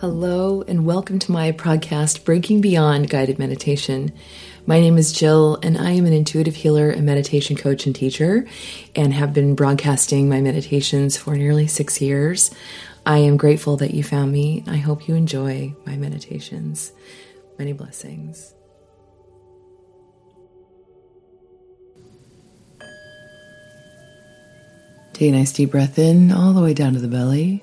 Hello, and welcome to my podcast, Breaking Beyond Guided Meditation. My name is Jill, and I am an intuitive healer and meditation coach and teacher, and have been broadcasting my meditations for nearly six years. I am grateful that you found me. I hope you enjoy my meditations. Many blessings. Take a nice deep breath in, all the way down to the belly.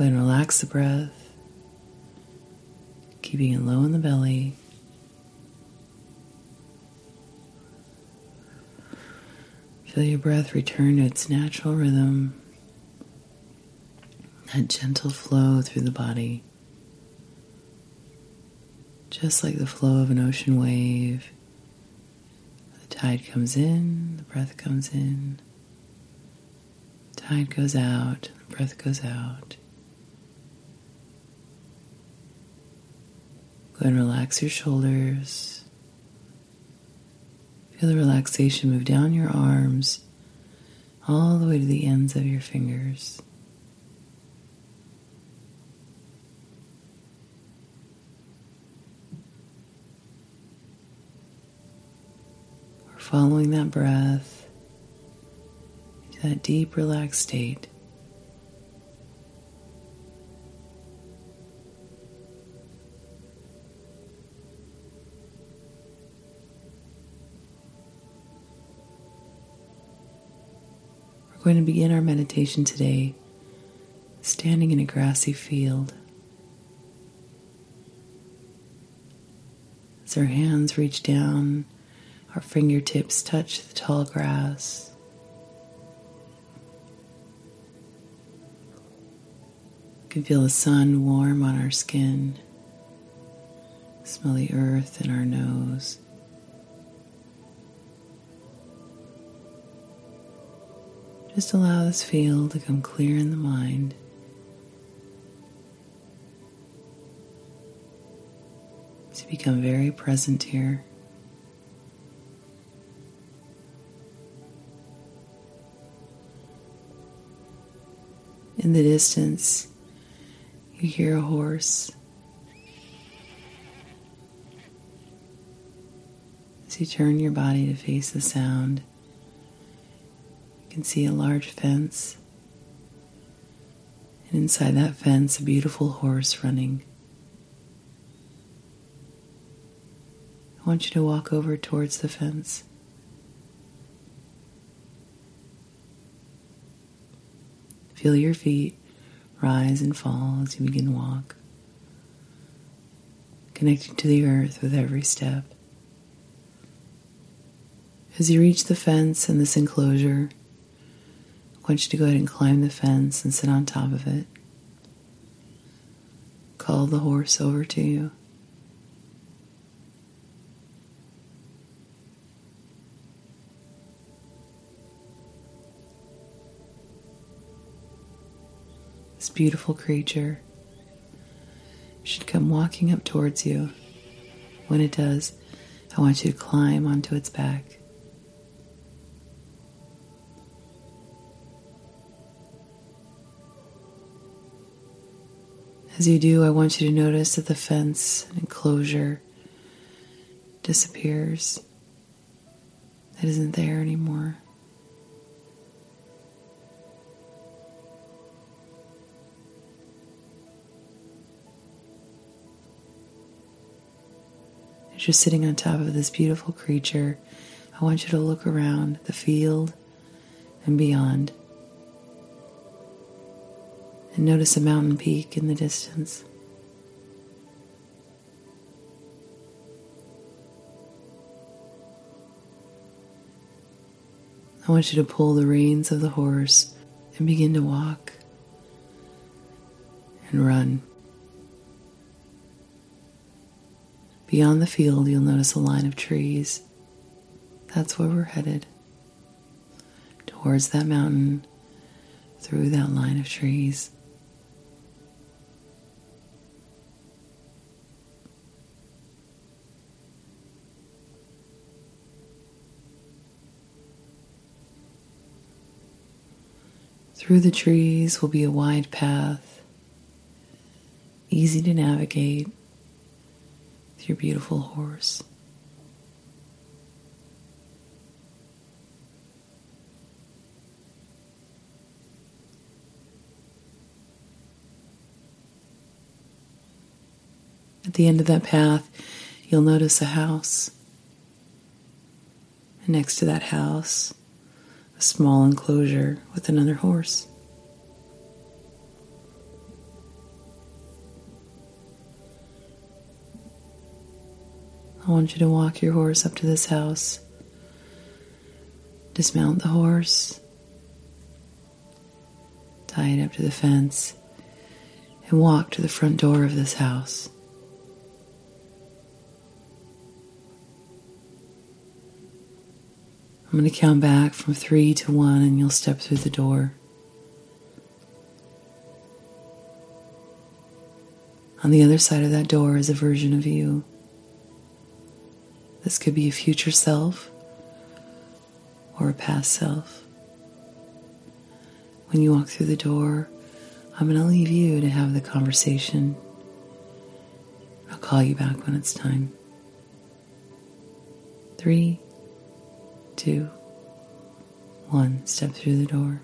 Go ahead and relax the breath, keeping it low in the belly. Feel your breath return to its natural rhythm, that gentle flow through the body, just like the flow of an ocean wave. The tide comes in, the breath comes in, tide goes out, the breath goes out. And relax your shoulders. Feel the relaxation move down your arms all the way to the ends of your fingers. We're following that breath to that deep, relaxed state. We're going to begin our meditation today standing in a grassy field. As our hands reach down, our fingertips touch the tall grass. We can feel the sun warm on our skin, smell the earth in our nose. Just allow this field to come clear in the mind. To become very present here. In the distance, you hear a horse. As you turn your body to face the sound, you can see a large fence, and inside that fence, a beautiful horse running. I want you to walk over towards the fence. Feel your feet rise and fall as you begin to walk, connecting to the earth with every step. As you reach the fence and this enclosure, I want you to go ahead and climb the fence and sit on top of it. Call the horse over to you. This beautiful creature should come walking up towards you. When it does, I want you to climb onto its back. As you do, I want you to notice that the fence and enclosure disappears. It isn't there anymore. As you're sitting on top of this beautiful creature, I want you to look around the field and beyond and notice a mountain peak in the distance. I want you to pull the reins of the horse and begin to walk and run. Beyond the field, you'll notice a line of trees. That's where we're headed. Towards that mountain, through that line of trees. Through the trees will be a wide path, easy to navigate with your beautiful horse. At the end of that path, you'll notice a house. And next to that house, a small enclosure with another horse. I want you to walk your horse up to this house. Dismount the horse, tie it up to the fence, and walk to the front door of this house. I'm going to count back from three to one, and you'll step through the door. On the other side of that door is a version of you. This could be a future self or a past self. When you walk through the door, I'm going to leave you to have the conversation. I'll call you back when it's time. Three two, one. Step through the door.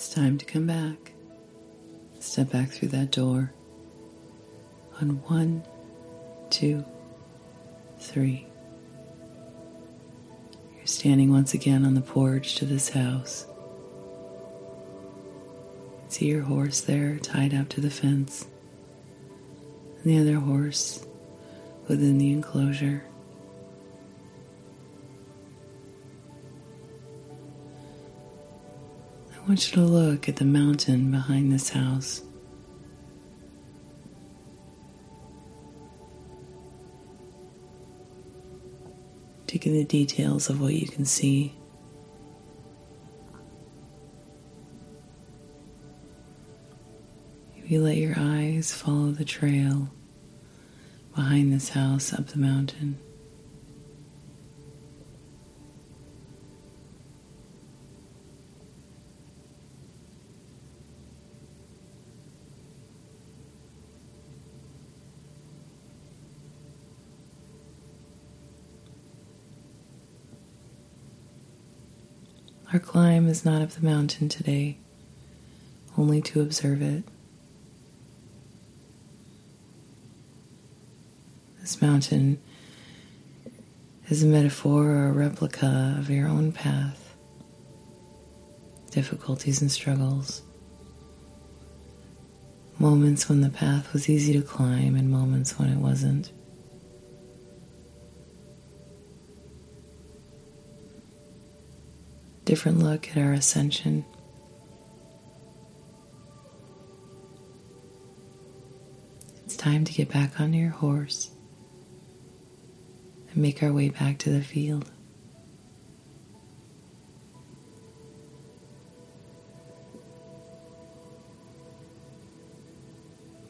It's time to come back. Step back through that door on one, two, three. You're standing once again on the porch to this house. See your horse there tied up to the fence, and the other horse within the enclosure. Want you to look at the mountain behind this house. Taking the details of what you can see. If you let your eyes follow the trail behind this house up the mountain. Our climb is not of the mountain today, only to observe it. This mountain is a metaphor or a replica of your own path, difficulties and struggles, moments when the path was easy to climb and moments when it wasn't. Different look at our ascension. It's time to get back on your horse and make our way back to the field.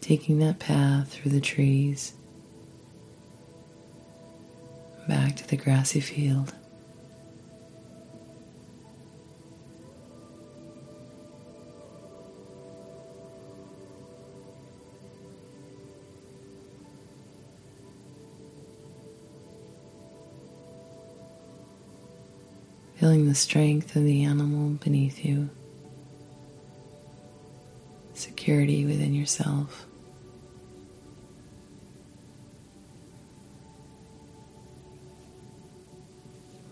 Taking that path through the trees back to the grassy field. Feeling the strength of the animal beneath you, security within yourself.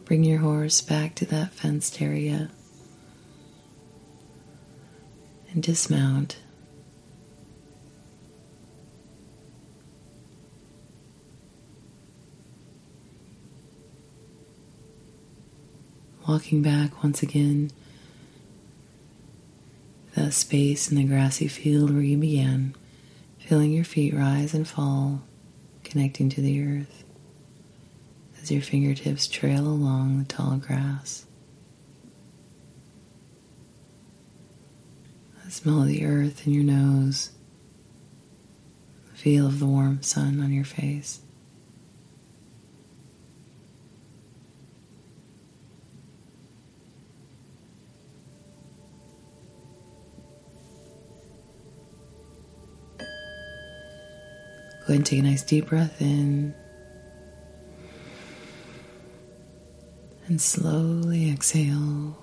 Bring your horse back to that fenced area and dismount. Walking back once again that space in the grassy field where you began, feeling your feet rise and fall, connecting to the earth as your fingertips trail along the tall grass. The smell of the earth in your nose, the feel of the warm sun on your face. Go ahead and take a nice deep breath in. And slowly exhale.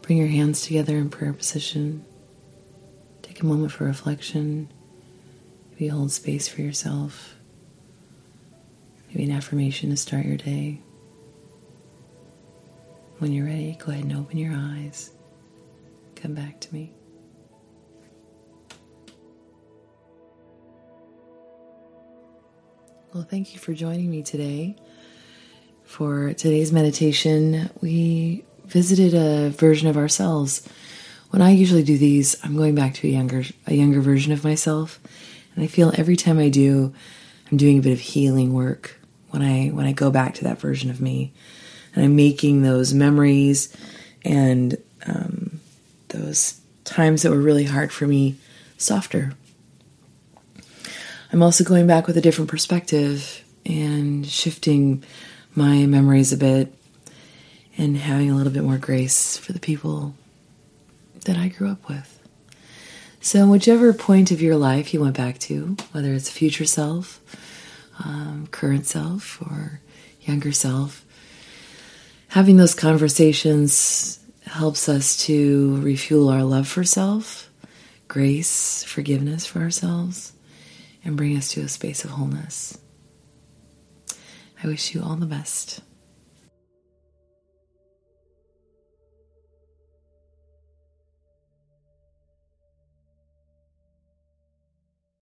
Bring your hands together in prayer position. Take a moment for reflection. Maybe hold space for yourself. Maybe an affirmation to start your day. When you're ready, go ahead and open your eyes come back to me. Well, thank you for joining me today. For today's meditation, we visited a version of ourselves. When I usually do these, I'm going back to a younger a younger version of myself, and I feel every time I do, I'm doing a bit of healing work when I when I go back to that version of me, and I'm making those memories and um, those times that were really hard for me softer. I'm also going back with a different perspective and shifting my memories a bit and having a little bit more grace for the people that I grew up with. So, whichever point of your life you went back to, whether it's future self, um, current self, or younger self. Having those conversations helps us to refuel our love for self, grace, forgiveness for ourselves, and bring us to a space of wholeness. I wish you all the best.